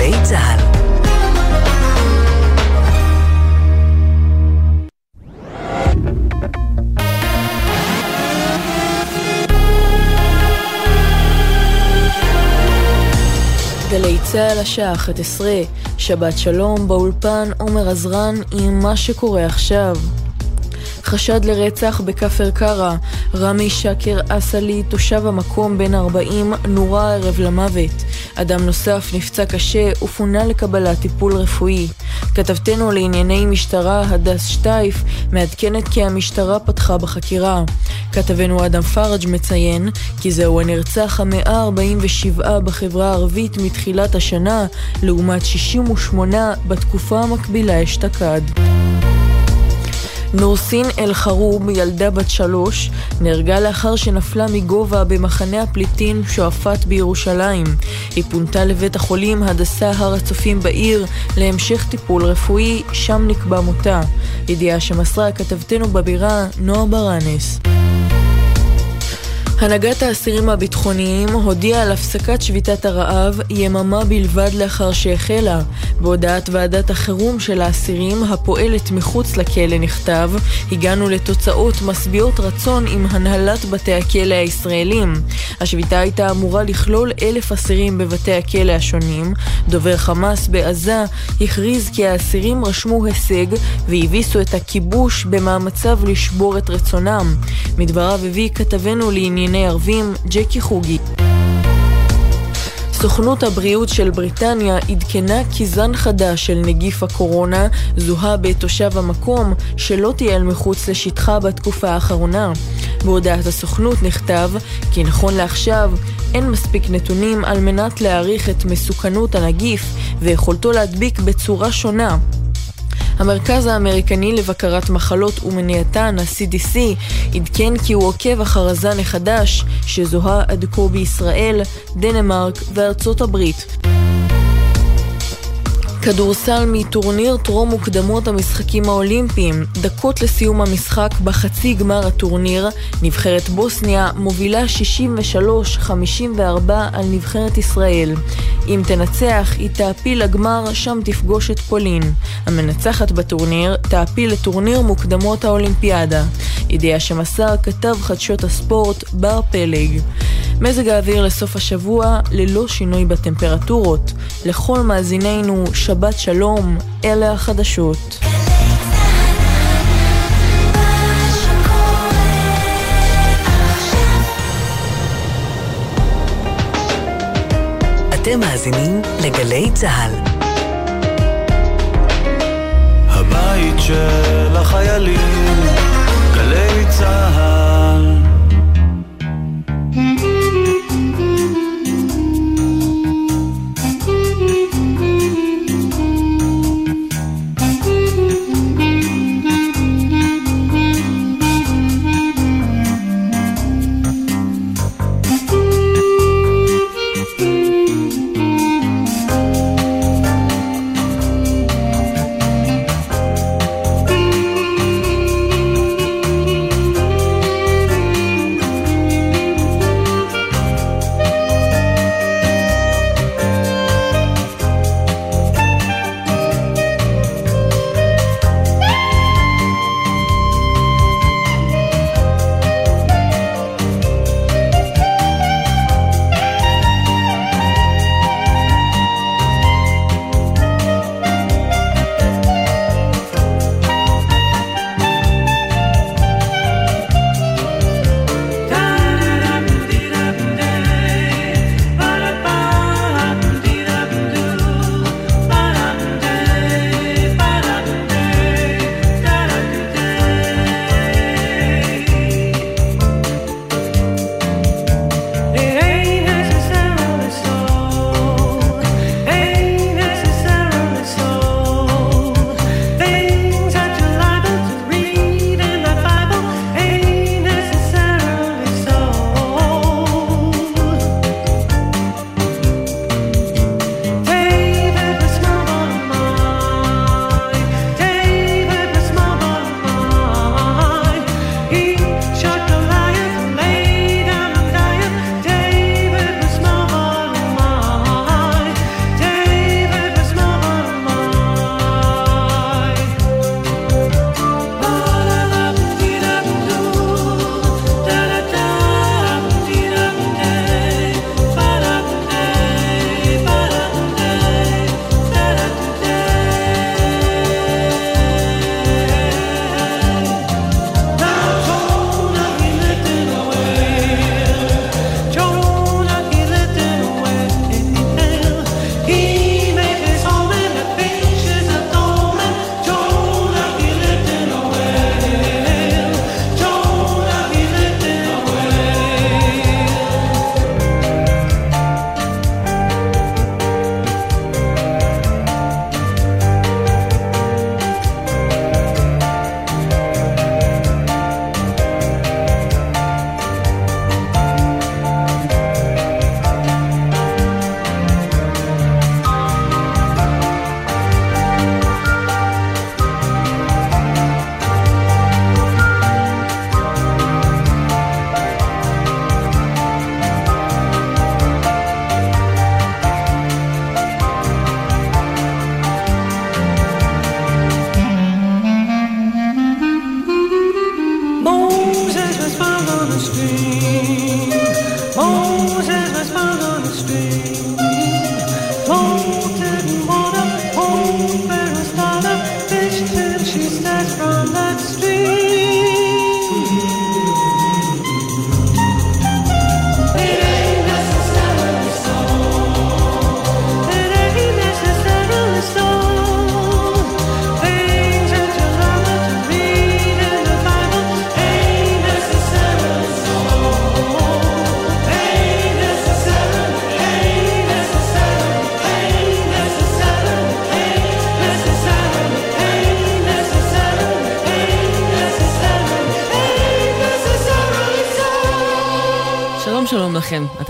גלי צה"ל גלי צה"ל השעה 11, שבת שלום באולפן עומר עזרן עם מה שקורה עכשיו. חשד לרצח בכפר קרא, רמי שקר אסלי, תושב המקום בן 40, נורה ערב למוות. אדם נוסף נפצע קשה ופונה לקבלת טיפול רפואי. כתבתנו לענייני משטרה, הדס שטייף, מעדכנת כי המשטרה פתחה בחקירה. כתבנו אדם פראג' מציין כי זהו הנרצח המאה ה-47 בחברה הערבית מתחילת השנה, לעומת 68 בתקופה המקבילה אשתקד. נורסין אל-חרוב, ילדה בת שלוש, נהרגה לאחר שנפלה מגובה במחנה הפליטים שועפאט בירושלים. היא פונתה לבית החולים הדסה הר הצופים בעיר להמשך טיפול רפואי, שם נקבע מותה. ידיעה שמסרה כתבתנו בבירה, נועה ברנס. הנהגת האסירים הביטחוניים הודיעה על הפסקת שביתת הרעב יממה בלבד לאחר שהחלה. בהודעת ועדת החירום של האסירים הפועלת מחוץ לכלא נכתב הגענו לתוצאות משביעות רצון עם הנהלת בתי הכלא הישראלים. השביתה הייתה אמורה לכלול אלף אסירים בבתי הכלא השונים. דובר חמאס בעזה הכריז כי האסירים רשמו הישג והביסו את הכיבוש במאמציו לשבור את רצונם. מדבריו הביא כתבנו לעניין לענייני ערבים, ג'קי חוגי. סוכנות הבריאות של בריטניה עדכנה כי זן חדש של נגיף הקורונה זוהה בתושב המקום שלא טייל מחוץ לשטחה בתקופה האחרונה. בהודעת הסוכנות נכתב כי נכון לעכשיו אין מספיק נתונים על מנת להעריך את מסוכנות הנגיף ויכולתו להדביק בצורה שונה המרכז האמריקני לבקרת מחלות ומניעתן, ה-CDC, עדכן כי הוא עוקב אחר הזן החדש שזוהה עד כה בישראל, דנמרק וארצות הברית. כדורסל מטורניר טרום מוקדמות המשחקים האולימפיים. דקות לסיום המשחק בחצי גמר הטורניר, נבחרת בוסניה מובילה 63-54 על נבחרת ישראל. אם תנצח, היא תעפיל לגמר, שם תפגוש את פולין. המנצחת בטורניר תעפיל לטורניר מוקדמות האולימפיאדה. ידיעה שמסר כתב חדשות הספורט בר פלג. מזג האוויר לסוף השבוע ללא שינוי בטמפרטורות. לכל מאזינינו, שבת שלום, אלה החדשות. אתם מאזינים לגלי צה"ל. הבית של החיילים, גלי צה"ל.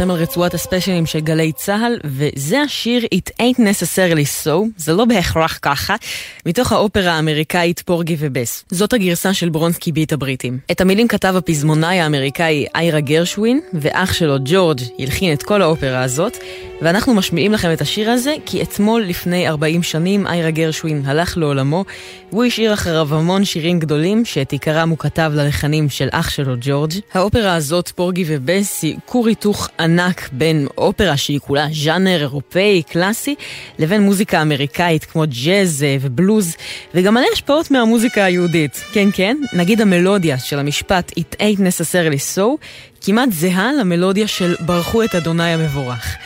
אתם על רצועת הספיישלים של גלי צה"ל, וזה השיר It Ain't Necessarily So, זה לא בהכרח ככה, מתוך האופרה האמריקאית פורגי ובס. זאת הגרסה של ברונסקי ביט הבריטים. את המילים כתב הפזמונאי האמריקאי איירה גרשווין, ואח שלו ג'ורג' הלחין את כל האופרה הזאת, ואנחנו משמיעים לכם את השיר הזה, כי אתמול לפני 40 שנים איירה גרשווין הלך לעולמו, והוא השאיר אחריו המון שירים גדולים, שאת עיקרם הוא כתב ללחנים של אח שלו ג'ורג'. האופרה הזאת, פורגי ובס, היא כור היתוך ענק בין אופרה שהיא כולה ז'אנר אירופאי, קלאסי, לבין מוזיקה אמריקאית כמו ג'אז אה, ובלוז, וגם מלא השפעות מהמוזיקה היהודית. כן, כן, נגיד המלודיה של המשפט It ain't necessarily so, כמעט זהה למלודיה של ברכו את אדוני המבורך.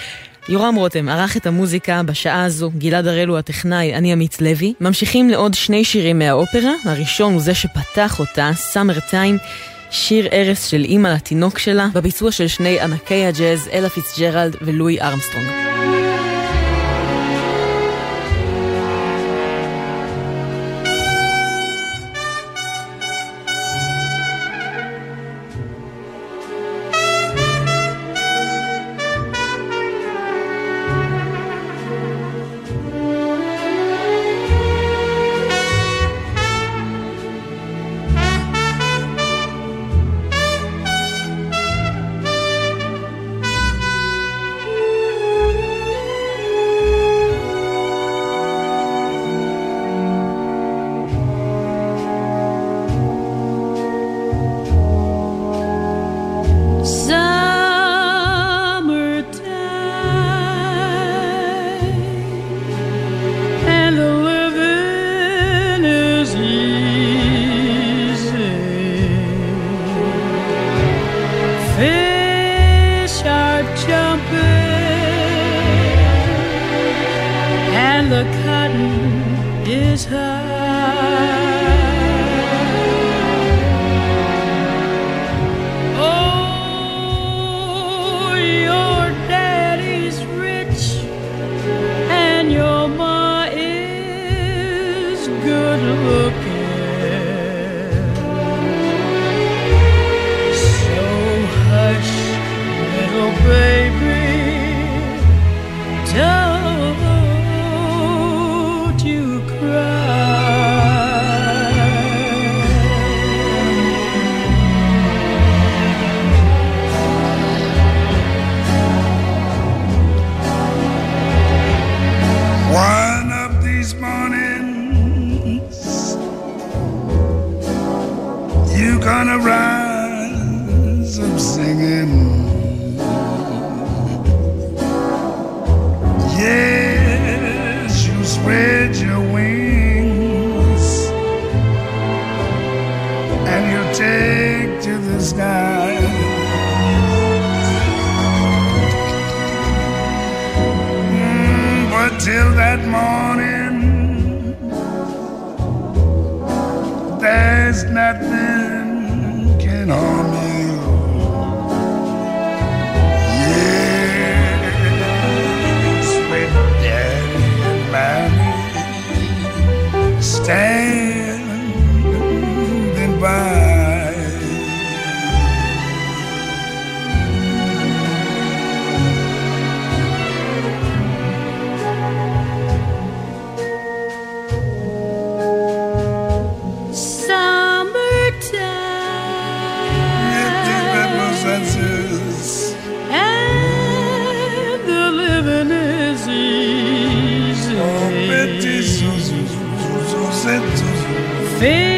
יורם רותם ערך את המוזיקה בשעה הזו, גלעד הראל הוא הטכנאי, אני עמית לוי. ממשיכים לעוד שני שירים מהאופרה, הראשון הוא זה שפתח אותה, סאמר טיים. שיר ארס של אימא לתינוק שלה, בביצוע של שני ענקי הג'אז, אלה פיצג'רלד ולואי ארמסטרונג. Sí.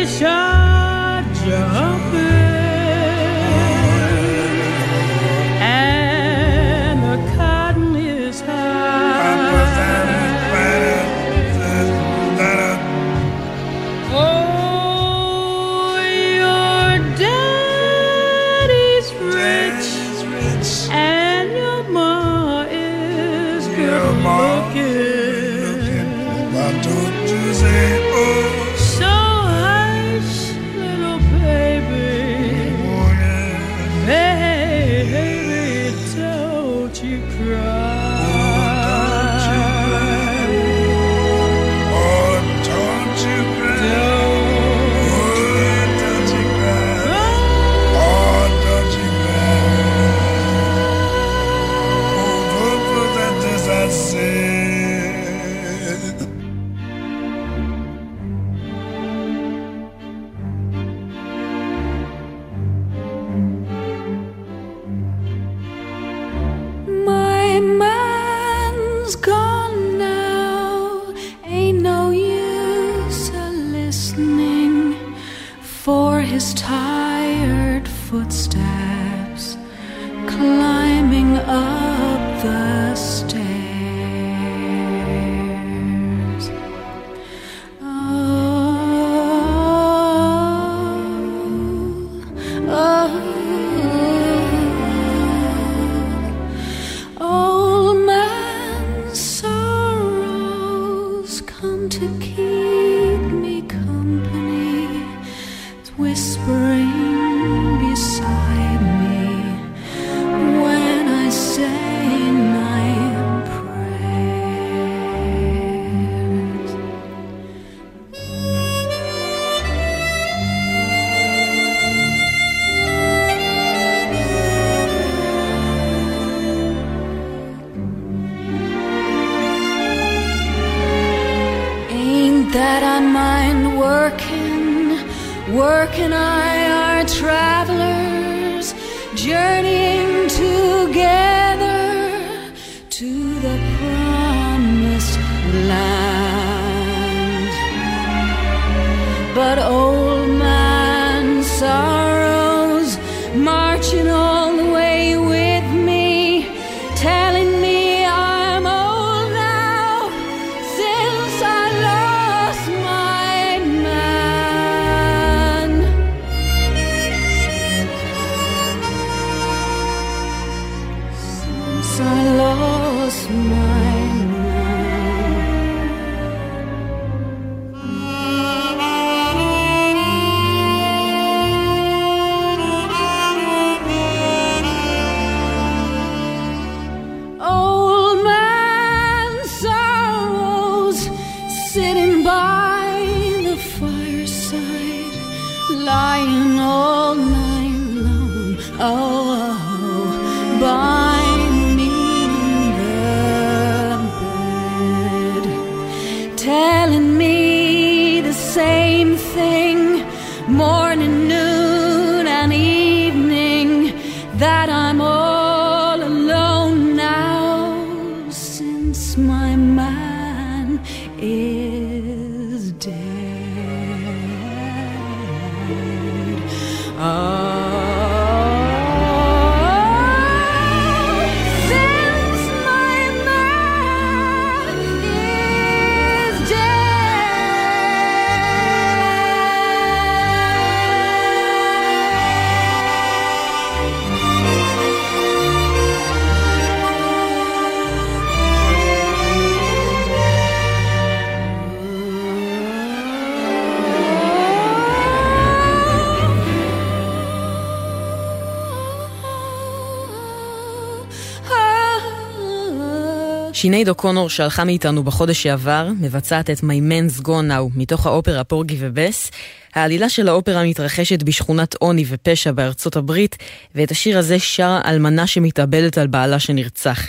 שינייד אוקונור שהלכה מאיתנו בחודש שעבר, מבצעת את My Man's Gone Now מתוך האופרה פורגי ובס. העלילה של האופרה מתרחשת בשכונת עוני ופשע בארצות הברית, ואת השיר הזה שרה אלמנה שמתאבדת על בעלה שנרצח.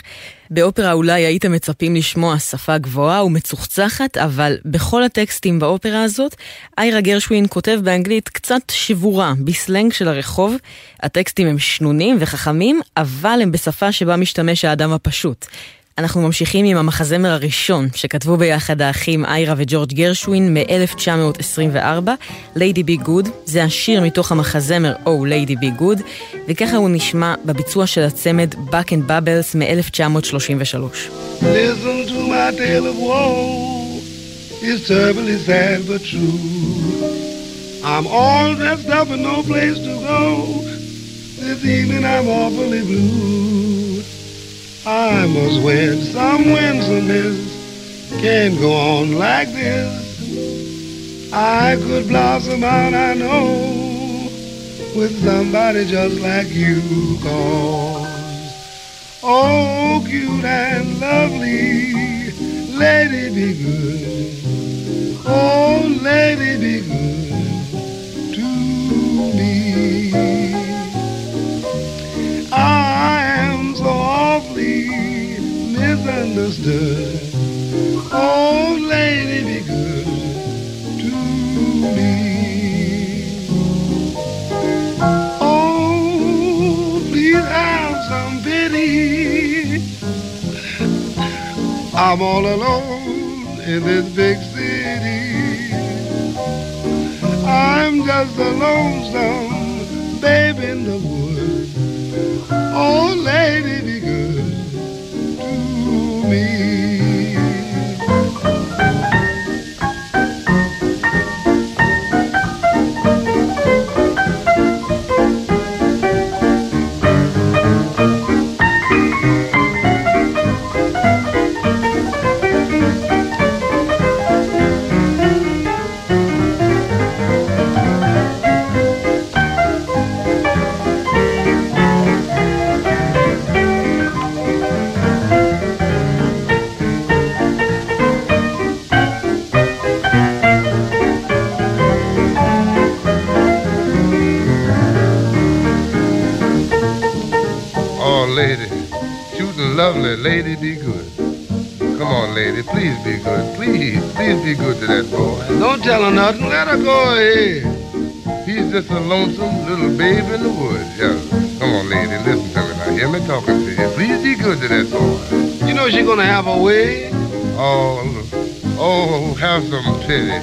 באופרה אולי הייתם מצפים לשמוע שפה גבוהה ומצוחצחת, אבל בכל הטקסטים באופרה הזאת, איירה גרשווין כותב באנגלית קצת שבורה, בסלנג של הרחוב. הטקסטים הם שנונים וחכמים, אבל הם בשפה שבה משתמש האדם הפשוט. אנחנו ממשיכים עם המחזמר הראשון שכתבו ביחד האחים איירה וג'ורג' גרשווין מ-1924, Lady Be Good, זה השיר מתוך המחזמר Oh Lady Be Good, וככה הוא נשמע בביצוע של הצמד Back and Bubbles מ-1933. Listen to my tale of woe, it's terribly sad but true. I'm all dressed up and no place to go, this evening I'm awfully blue. I must wed some winsomeness. Can't go on like this. I could blossom out, I know, with somebody just like you. Cause, oh, cute and lovely, lady be good. Oh, lady be good misunderstood. Oh, lady, be good to me. Oh, please have some pity. I'm all alone in this big city. I'm just a lonesome babe in the woods. Oh, lady, me. Lady be good. Come on, lady, please be good. Please, please be good to that boy. Don't tell her nothing. Let her go ahead. He's just a lonesome little babe in the woods. Yeah. Come on, lady, listen to me now. Hear me talking to you. Please be good to that boy. You know she's gonna have a way. Oh, oh, have some pity.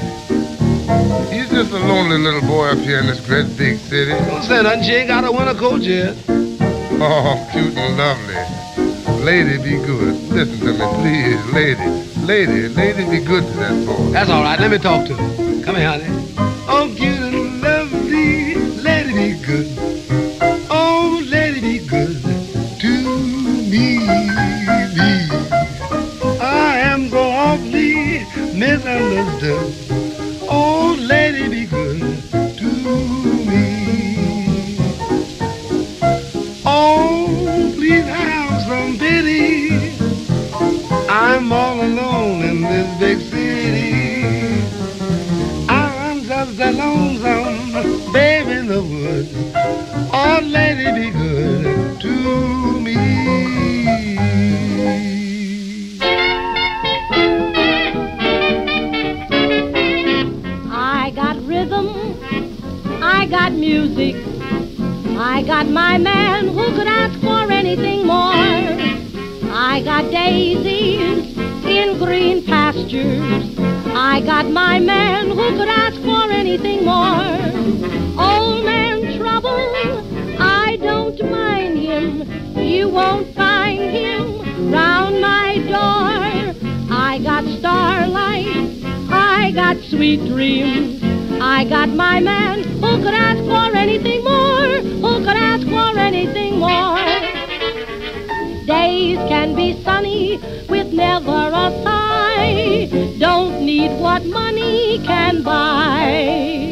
He's just a lonely little boy up here in this great big city. Don't say nothing. She ain't got a winter coat yet. Oh, cute and lovely. Lady, be good. Listen to me, please. Lady, lady, lady, be good to that boy. That's all right. Let me talk to him. Come here, honey. Oh, cute I got my man who could ask for anything more. I got daisies in green pastures. I got my man who could ask for anything more. Old man trouble, I don't mind him. You won't find him round my door. I got starlight, I got sweet dreams. I got my man who could ask for anything what money can buy.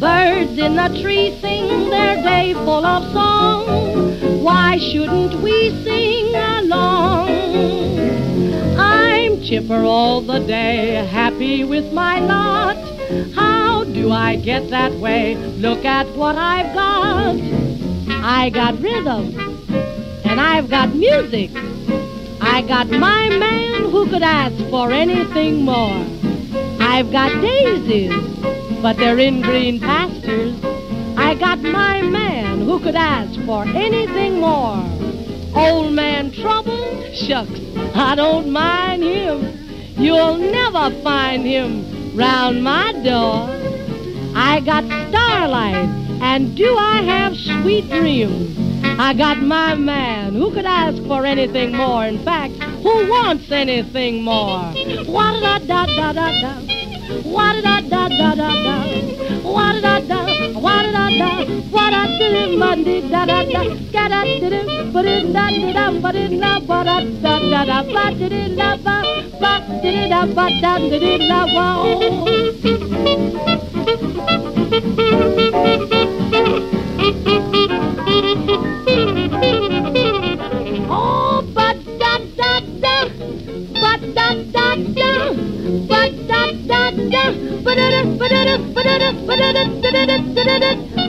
Birds in the tree sing their day full of song. Why shouldn't we sing along? I'm chipper all the day, happy with my lot. How do I get that way? Look at what I've got. I got rhythm and I've got music. I got my man who could ask for anything more. I've got daisies, but they're in green pastures. I got my man who could ask for anything more. Old man trouble, shucks, I don't mind him. You'll never find him round my door. I got starlight, and do I have sweet dreams? I got my man. Who could ask for anything more? In fact, who wants anything more? What da da da da da. What da da da da da. What da da. What da da. What da da Monday da da da. Da da da. But it da da da. But it da ba da da da da. Ba da da ba. Ba da da ba da da da wow.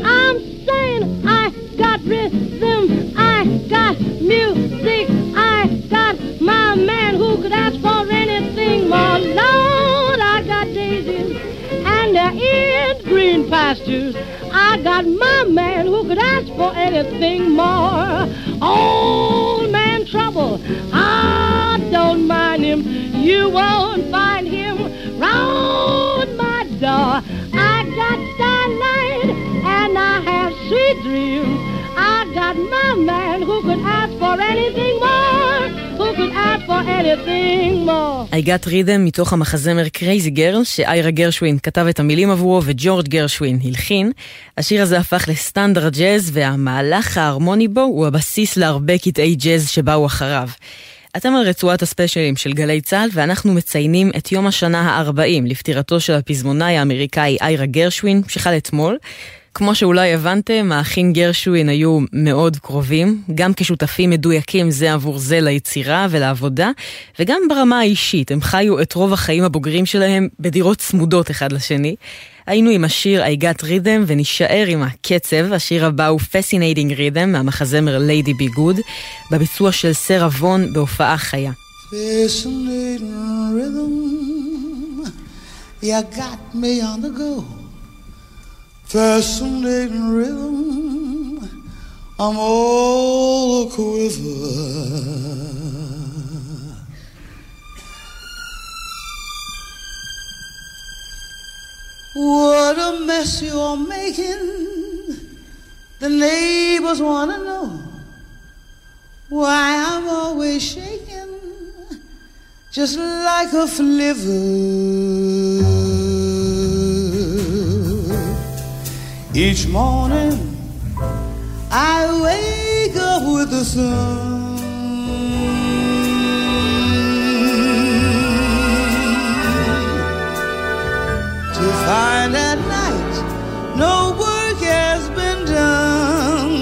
I'm saying I got rhythm, I got music, I got my man who could ask for anything more. Lord, I got daisies and they're in green pastures. I got my man who could ask for anything more. Old man trouble, I don't mind him. You won't find for anything more, could ask for anything more. I got rhythm מתוך המחזמר קרייזי גרל, שאיירה גרשווין כתב את המילים עבורו וג'ורג' גרשווין הלחין. השיר הזה הפך לסטנדרט ג'אז, והמהלך ההרמוני בו הוא הבסיס להרבה קטעי ג'אז שבאו אחריו. אתם על רצועת הספיישלים של גלי צה"ל, ואנחנו מציינים את יום השנה ה-40 לפטירתו של הפזמונאי האמריקאי איירה גרשווין, שחל אתמול. כמו שאולי הבנתם, האחים גרשווין היו מאוד קרובים, גם כשותפים מדויקים זה עבור זה ליצירה ולעבודה, וגם ברמה האישית, הם חיו את רוב החיים הבוגרים שלהם בדירות צמודות אחד לשני. היינו עם השיר I Got Rhythm ונישאר עם הקצב, השיר הבא הוא Fascinating Rhythm מהמחזמר Lady Be Good, בביצוע של סרה וון בהופעה חיה. Fascinating rhythm, you got me on the go. Fascinating rhythm, I'm all a quiver. What a mess you're making. The neighbors want to know why I'm always shaking, just like a flivver. Each morning I wake up with the sun. To find at night no work has been done.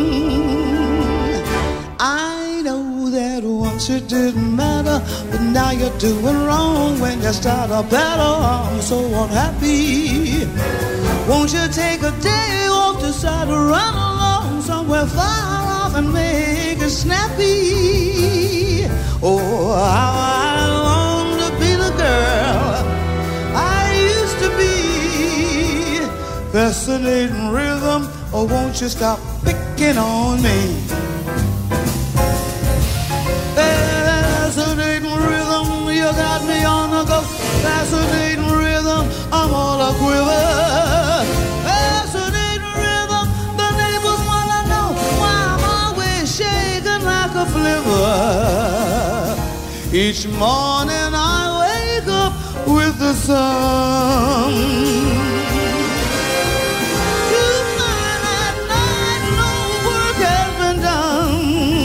I know that once it didn't matter, but now you're doing wrong when you start a battle. I'm so unhappy. Won't you take a day off, decide to run along somewhere far off and make it snappy? Oh, how I long to be the girl I used to be. fascinating rhythm, or won't you stop picking on me? Fascinating rhythm, you got me on the go. Fascinating rhythm, I'm all a quiver. Each morning I wake up with the sun. People that I know were down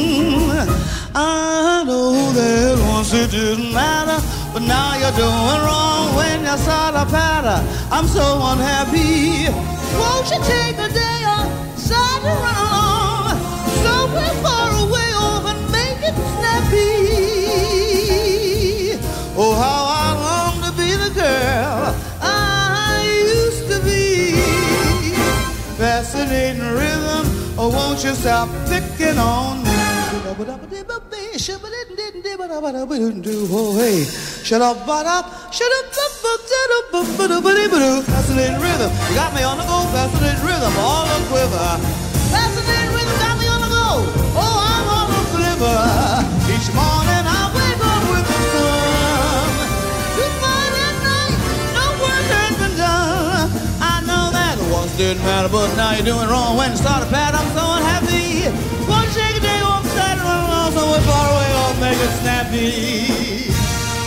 Ah do they once it didn't matter, but now you're doing wrong when you start a patter. I'm so unhappy. Won't you take a day or start to run along somewhere far away off and make it snappy? Fascinating rhythm, oh, won't you stop picking on me? Shut up, Shut up but up, shut up, fascinating rhythm. You got me on the go, fascinating rhythm, all a quiver. Fascinating rhythm got me on the go. Oh, I'm on a quiver. Didn't matter, but now you're doing wrong. When you start a pad, I'm so unhappy. One shake a day, one side, run along somewhere far away oh, make it snappy.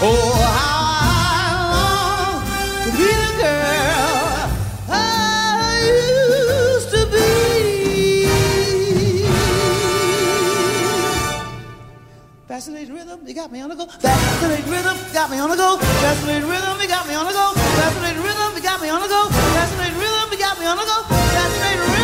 Oh, how I long to be the girl I used to be. Fascinating rhythm, you got me on the go. Fascinating rhythm, got me on the go. Fascinating rhythm, you got me on the go. Fascinating rhythm, you got me on the go. Fascinating got me on the go. Fascinating rhythm.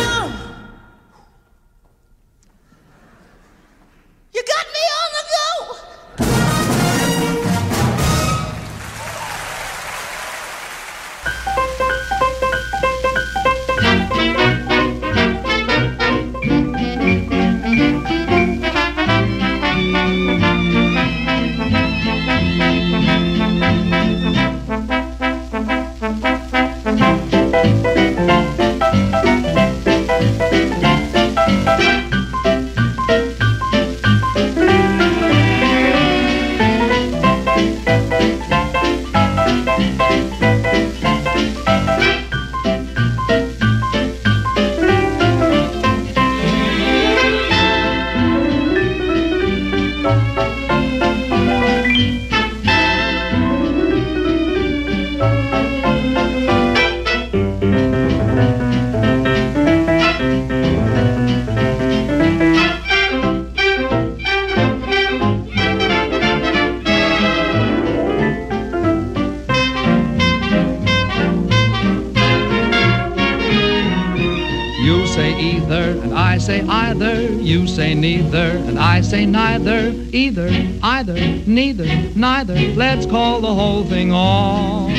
You say neither, and I say neither. Either, either, neither, neither. Let's call the whole thing off.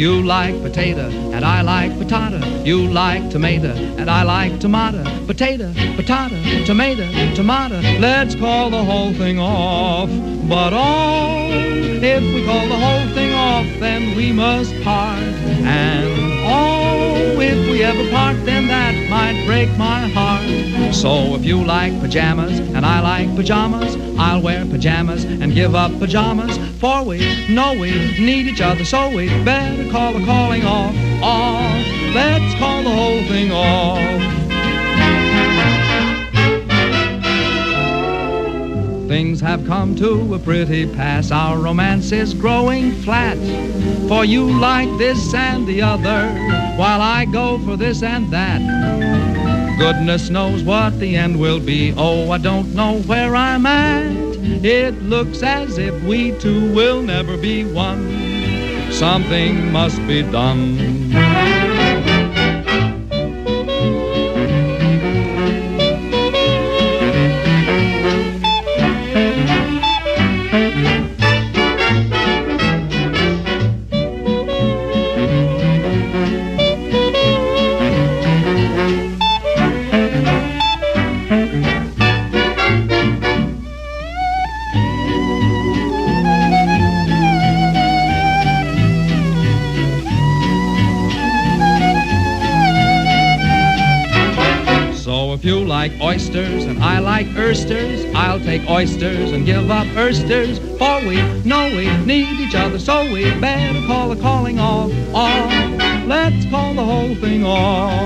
You like potato, and I like patata. You like tomato, and I like tomato. Potato, patata, tomato, tomato. Let's call the whole thing off. But oh, if we call the whole thing off, then we must part. And oh, if we ever part, then that might break my heart. So if you like pajamas and I like pajamas, I'll wear pajamas and give up pajamas. For we know we need each other, so we better call the calling off. Off. Let's call the whole thing off. Things have come to a pretty pass. Our romance is growing flat. For you like this and the other, while I go for this and that. Goodness knows what the end will be. Oh, I don't know where I'm at. It looks as if we two will never be one. Something must be done. Oysters. I'll take oysters and give up oysters. For we know we need each other, so we better call the calling off. Off. Let's call the whole thing off.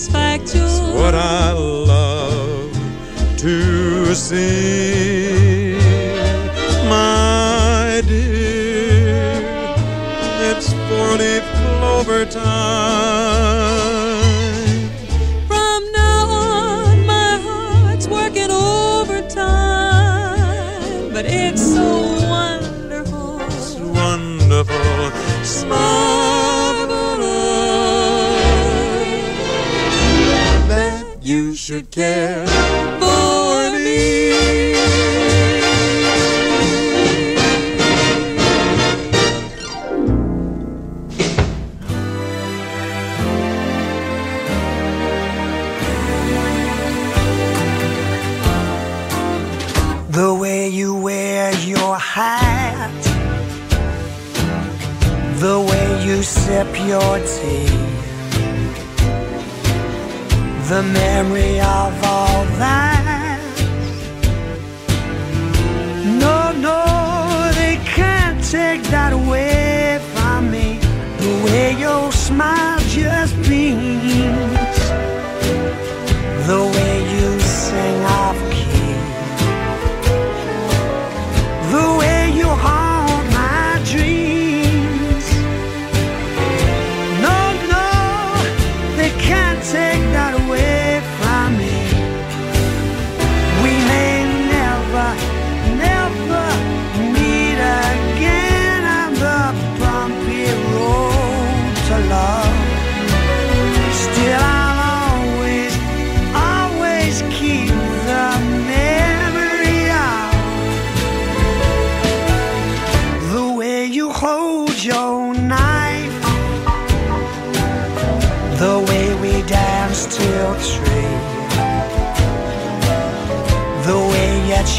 It's what I love to see. Good kid. The memory of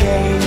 way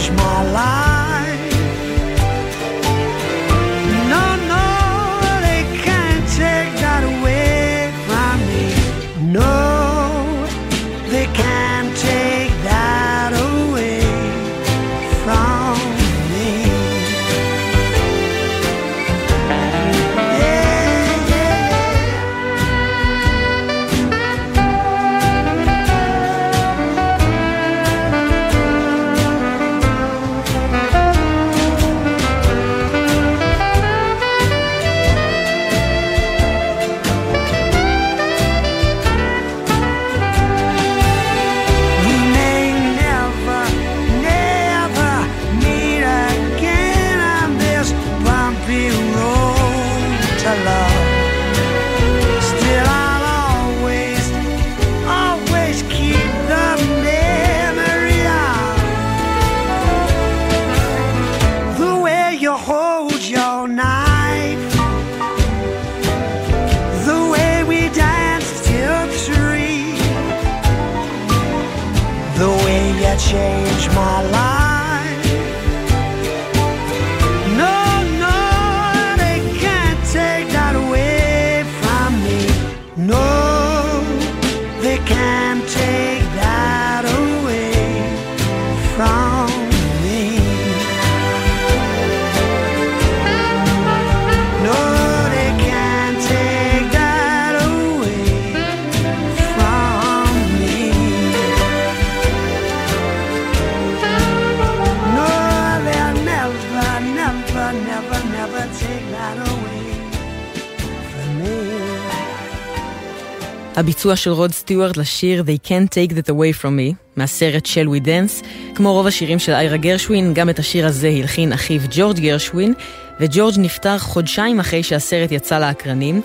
הביצוע של רוד סטיוארט לשיר They Can't Take That Away From Me מהסרט Shall We Dance. כמו רוב השירים של איירה גרשווין, גם את השיר הזה הלחין אחיו ג'ורג' גרשווין, וג'ורג' נפטר חודשיים אחרי שהסרט יצא לאקרנים.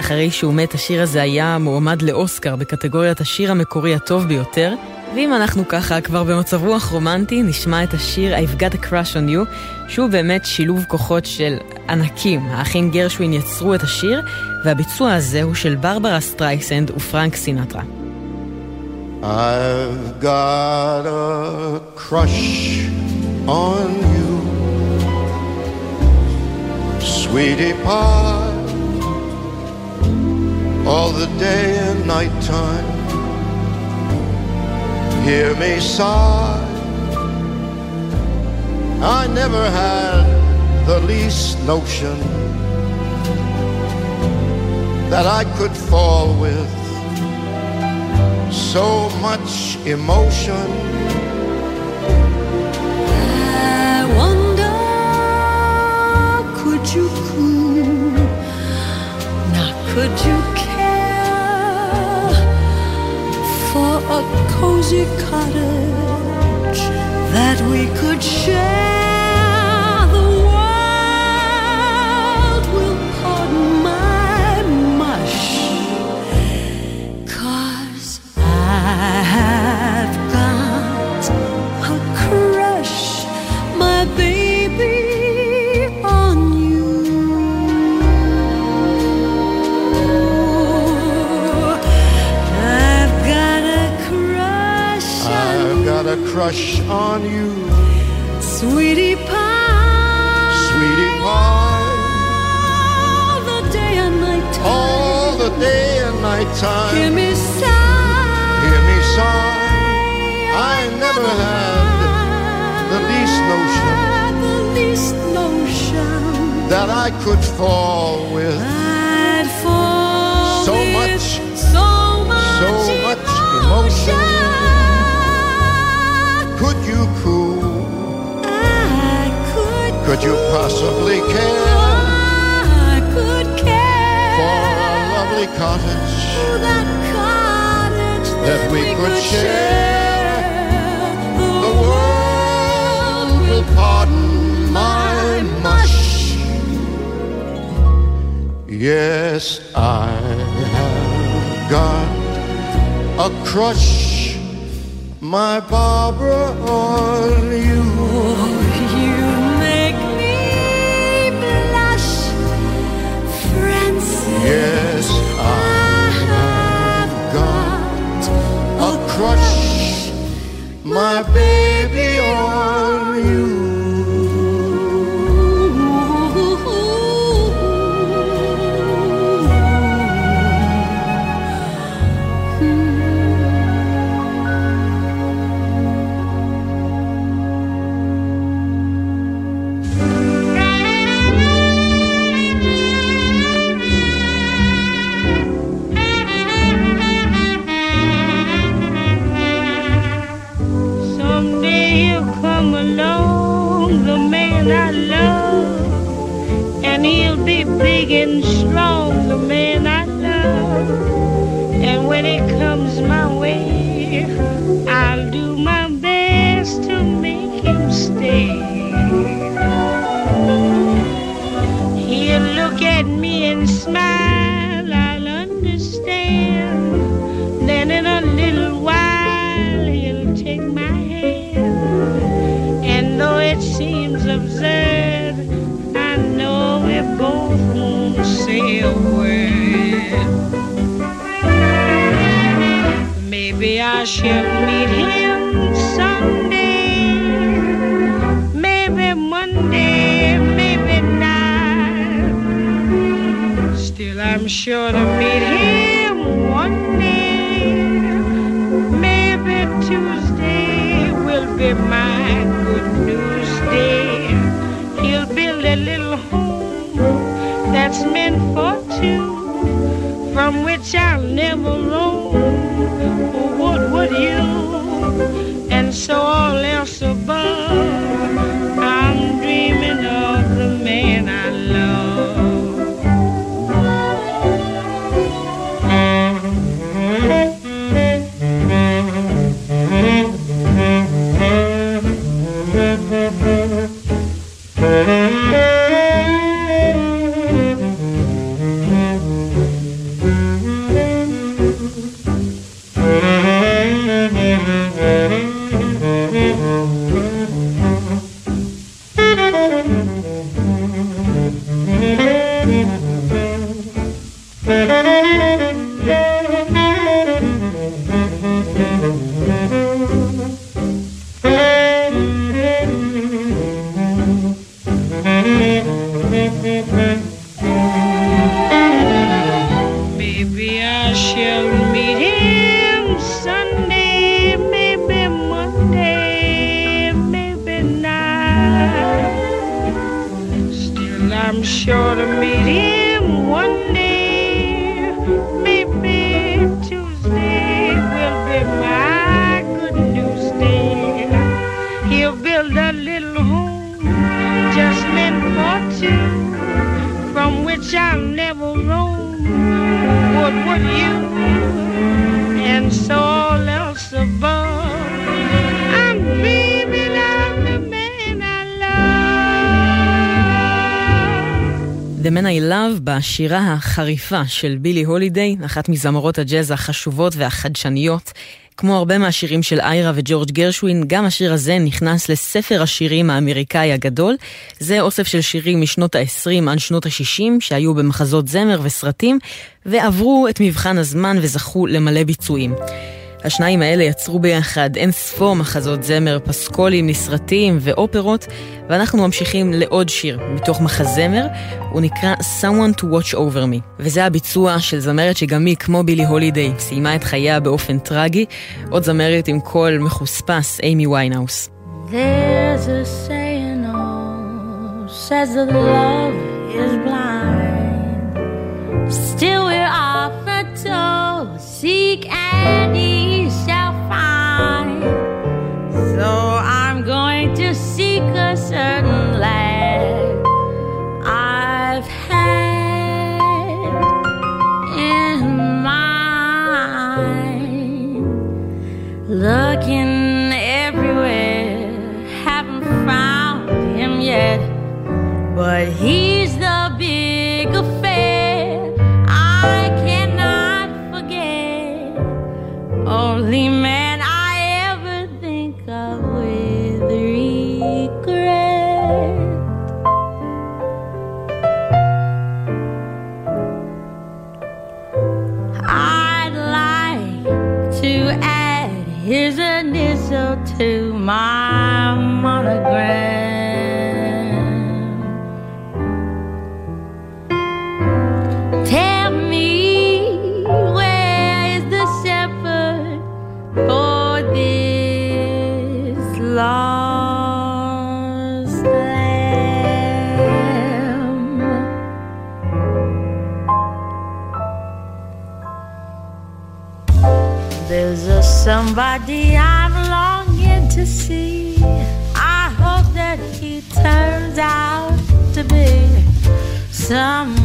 אחרי שהוא מת, השיר הזה היה מועמד לאוסקר בקטגוריית השיר המקורי הטוב ביותר. ואם אנחנו ככה כבר במצב רוח רומנטי, נשמע את השיר I've Got a Crush on You, שהוא באמת שילוב כוחות של ענקים. האחים גרשווין יצרו את השיר, והביצוע הזה הוא של ברברה סטרייסנד ופרנק סינטרה. I've got a crush on you, sweetie pie, all the day and night time. Hear me sigh. I never had the least notion that I could fall with so much emotion. I wonder, could you could you a cozy cottage that we could share? could fall. have got a crush, my Barbara, on you. השירה החריפה של בילי הולידיי, אחת מזמרות הג'אז החשובות והחדשניות. כמו הרבה מהשירים של איירה וג'ורג' גרשווין, גם השיר הזה נכנס לספר השירים האמריקאי הגדול. זה אוסף של שירים משנות ה-20 עד שנות ה-60, שהיו במחזות זמר וסרטים, ועברו את מבחן הזמן וזכו למלא ביצועים. השניים האלה יצרו ביחד אין ספור מחזות זמר, פסקולים, נסרטים ואופרות, ואנחנו ממשיכים לעוד שיר מתוך מחזמר, הוא נקרא Someone to Watch Over Me, וזה הביצוע של זמרת שגם היא, כמו בילי הולידיי, סיימה את חייה באופן טרגי, עוד זמרת עם קול מחוספס, אימי ויינאוס. Oh, seek and someone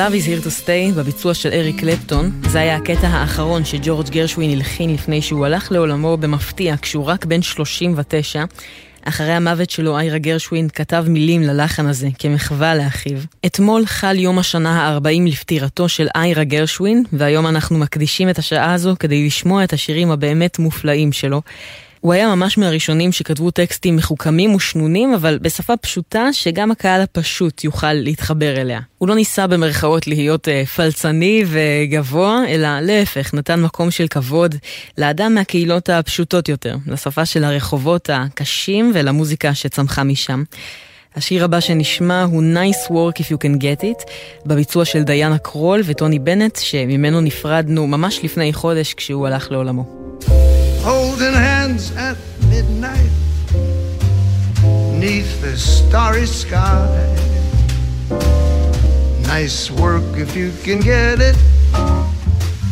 Love is Here to Stay בביצוע של אריק קלפטון. זה היה הקטע האחרון שג'ורג' גרשווין הלחין לפני שהוא הלך לעולמו במפתיע כשהוא רק בן 39. אחרי המוות שלו איירה גרשווין כתב מילים ללחן הזה כמחווה לאחיו. אתמול חל יום השנה ה-40 לפטירתו של איירה גרשווין, והיום אנחנו מקדישים את השעה הזו כדי לשמוע את השירים הבאמת מופלאים שלו. הוא היה ממש מהראשונים שכתבו טקסטים מחוכמים ושנונים, אבל בשפה פשוטה שגם הקהל הפשוט יוכל להתחבר אליה. הוא לא ניסה במרכאות להיות uh, פלצני וגבוה, אלא להפך, נתן מקום של כבוד לאדם מהקהילות הפשוטות יותר, לשפה של הרחובות הקשים ולמוזיקה שצמחה משם. השיר הבא שנשמע הוא Nice Work If You Can Get It, בביצוע של דיאנה קרול וטוני בנט, שממנו נפרדנו ממש לפני חודש כשהוא הלך לעולמו. Holding hands at midnight neath the starry sky. Nice work if you can get it,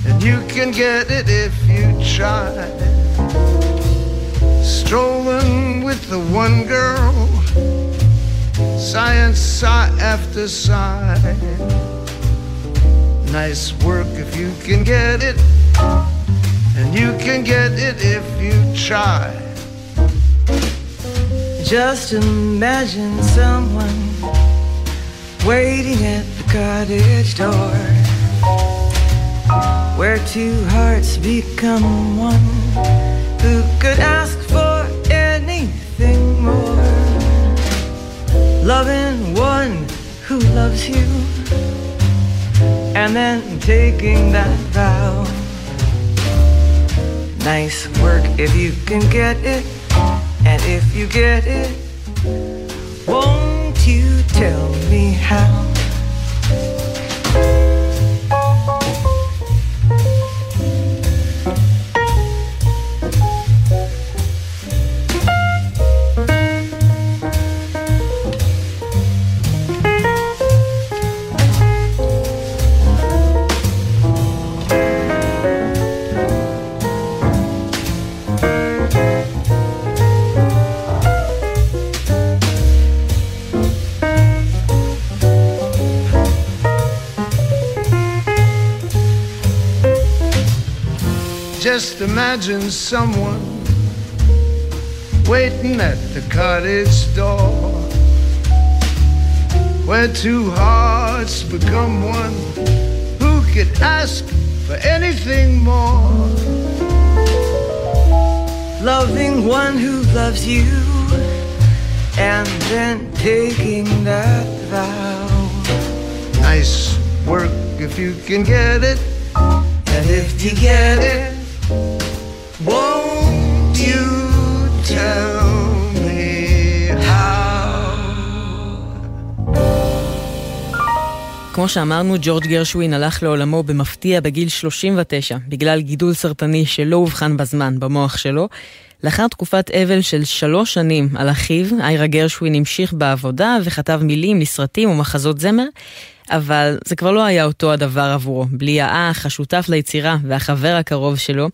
and you can get it if you try. Strolling with the one girl, sigh and sigh after sigh. Nice work if you can get it. And you can get it if you try. Just imagine someone waiting at the cottage door where two hearts become one. Who could ask for anything more? Loving one who loves you and then taking that vow Nice work if you can get it, and if you get it, won't you tell me how? Just imagine someone waiting at the cottage door where two hearts become one. Who could ask for anything more? Loving one who loves you, and then taking that vow. Nice work if you can get it, and if you get it. כמו שאמרנו, ג'ורג' גרשווין הלך לעולמו במפתיע בגיל 39, בגלל גידול סרטני שלא אובחן בזמן במוח שלו. לאחר תקופת אבל של שלוש שנים על אחיו, איירה גרשווין המשיך בעבודה וכתב מילים לסרטים ומחזות זמר, אבל זה כבר לא היה אותו הדבר עבורו. בלי האח, השותף ליצירה והחבר הקרוב שלו,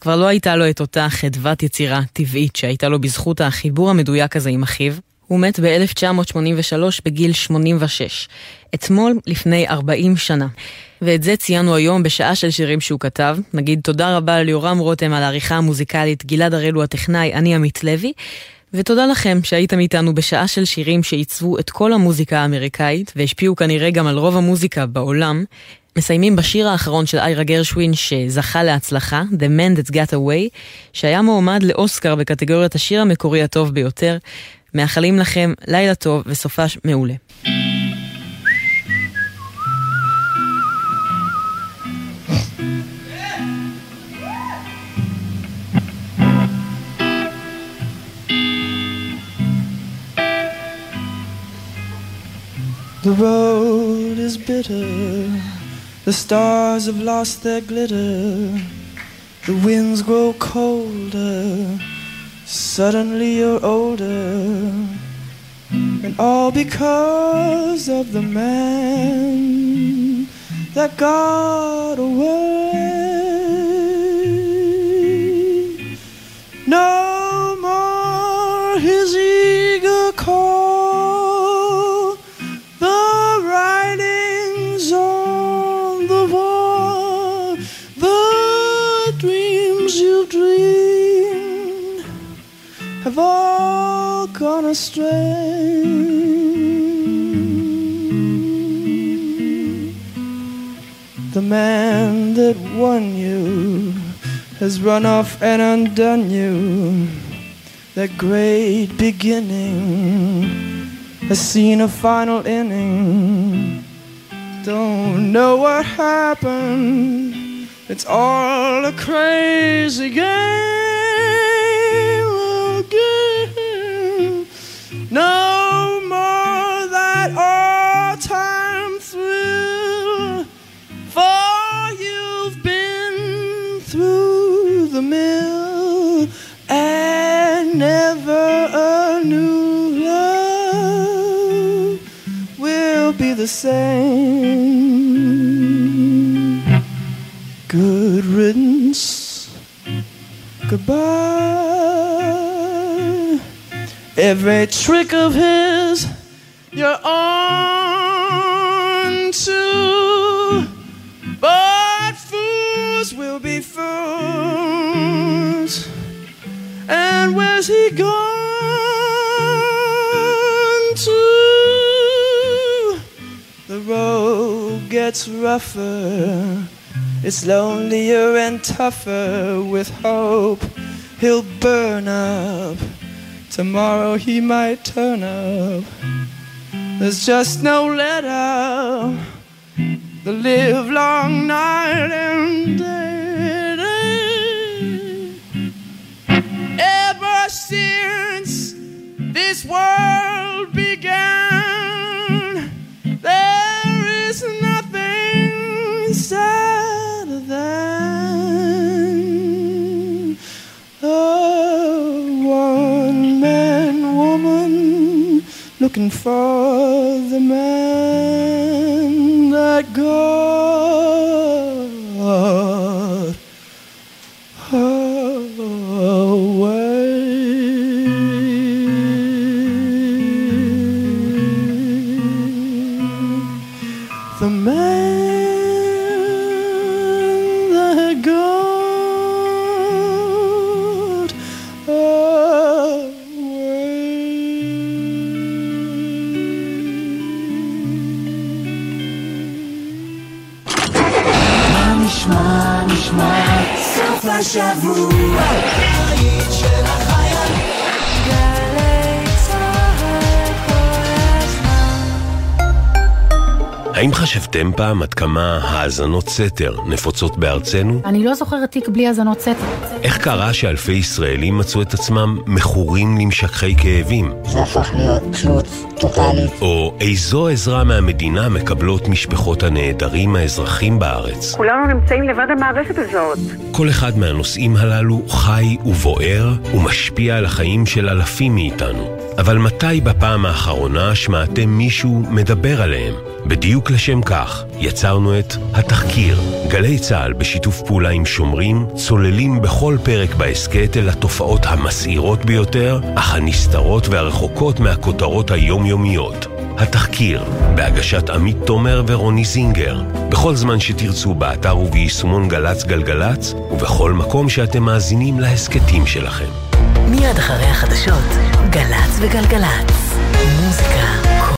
כבר לא הייתה לו את אותה חדוות יצירה טבעית שהייתה לו בזכות החיבור המדויק הזה עם אחיו. הוא מת ב-1983 בגיל 86. אתמול לפני 40 שנה. ואת זה ציינו היום בשעה של שירים שהוא כתב. נגיד תודה רבה ליורם רותם על העריכה המוזיקלית, גלעד הראל הוא הטכנאי, אני עמית לוי. ותודה לכם שהייתם איתנו בשעה של שירים שעיצבו את כל המוזיקה האמריקאית, והשפיעו כנראה גם על רוב המוזיקה בעולם. מסיימים בשיר האחרון של איירה גרשווין שזכה להצלחה, The Man That Got Away, שהיה מועמד לאוסקר בקטגוריית השיר המקורי הטוב ביותר. מאחלים לכם לילה טוב וסופש מעולה. The road is bitter, the stars have lost their glitter, the winds grow colder, suddenly you're older, and all because of the man that got away. No more his eager have all gone astray. The man that won you has run off and undone you. That great beginning has seen a final inning. Don't know what happened. It's all a crazy game same. Good riddance. Goodbye. Every trick of his you're on to. But fools will be fools. And where's he gone road gets rougher, it's lonelier and tougher with hope he'll burn up. Tomorrow he might turn up. There's just no let up. The live long night and day. Ever since this world began there is nothing sadder than a one man woman looking for פעם עד כמה האזנות סתר נפוצות בארצנו? אני לא זוכרת תיק בלי האזנות סתר. איך קרה שאלפי ישראלים מצאו את עצמם מכורים למשככי כאבים? זה הפך להיות תלות טוטאלית. או איזו עזרה מהמדינה מקבלות משפחות הנעדרים האזרחים בארץ? כולנו נמצאים לבד המערכת הזאת. כל אחד מהנושאים הללו חי ובוער ומשפיע על החיים של אלפים מאיתנו. אבל מתי בפעם האחרונה שמעתם מישהו מדבר עליהם? בדיוק לשם כך יצרנו את התחקיר. גלי צה"ל בשיתוף פעולה עם שומרים צוללים בכל פרק בהסכת אל התופעות המסעירות ביותר, אך הנסתרות והרחוקות מהכותרות היומיומיות. התחקיר, בהגשת עמית תומר ורוני זינגר, בכל זמן שתרצו באתר וביישומון גל"צ גלגלצ, ובכל מקום שאתם מאזינים להסכתים שלכם. מיד אחרי החדשות, גל"צ וגלגלצ. מוזיקה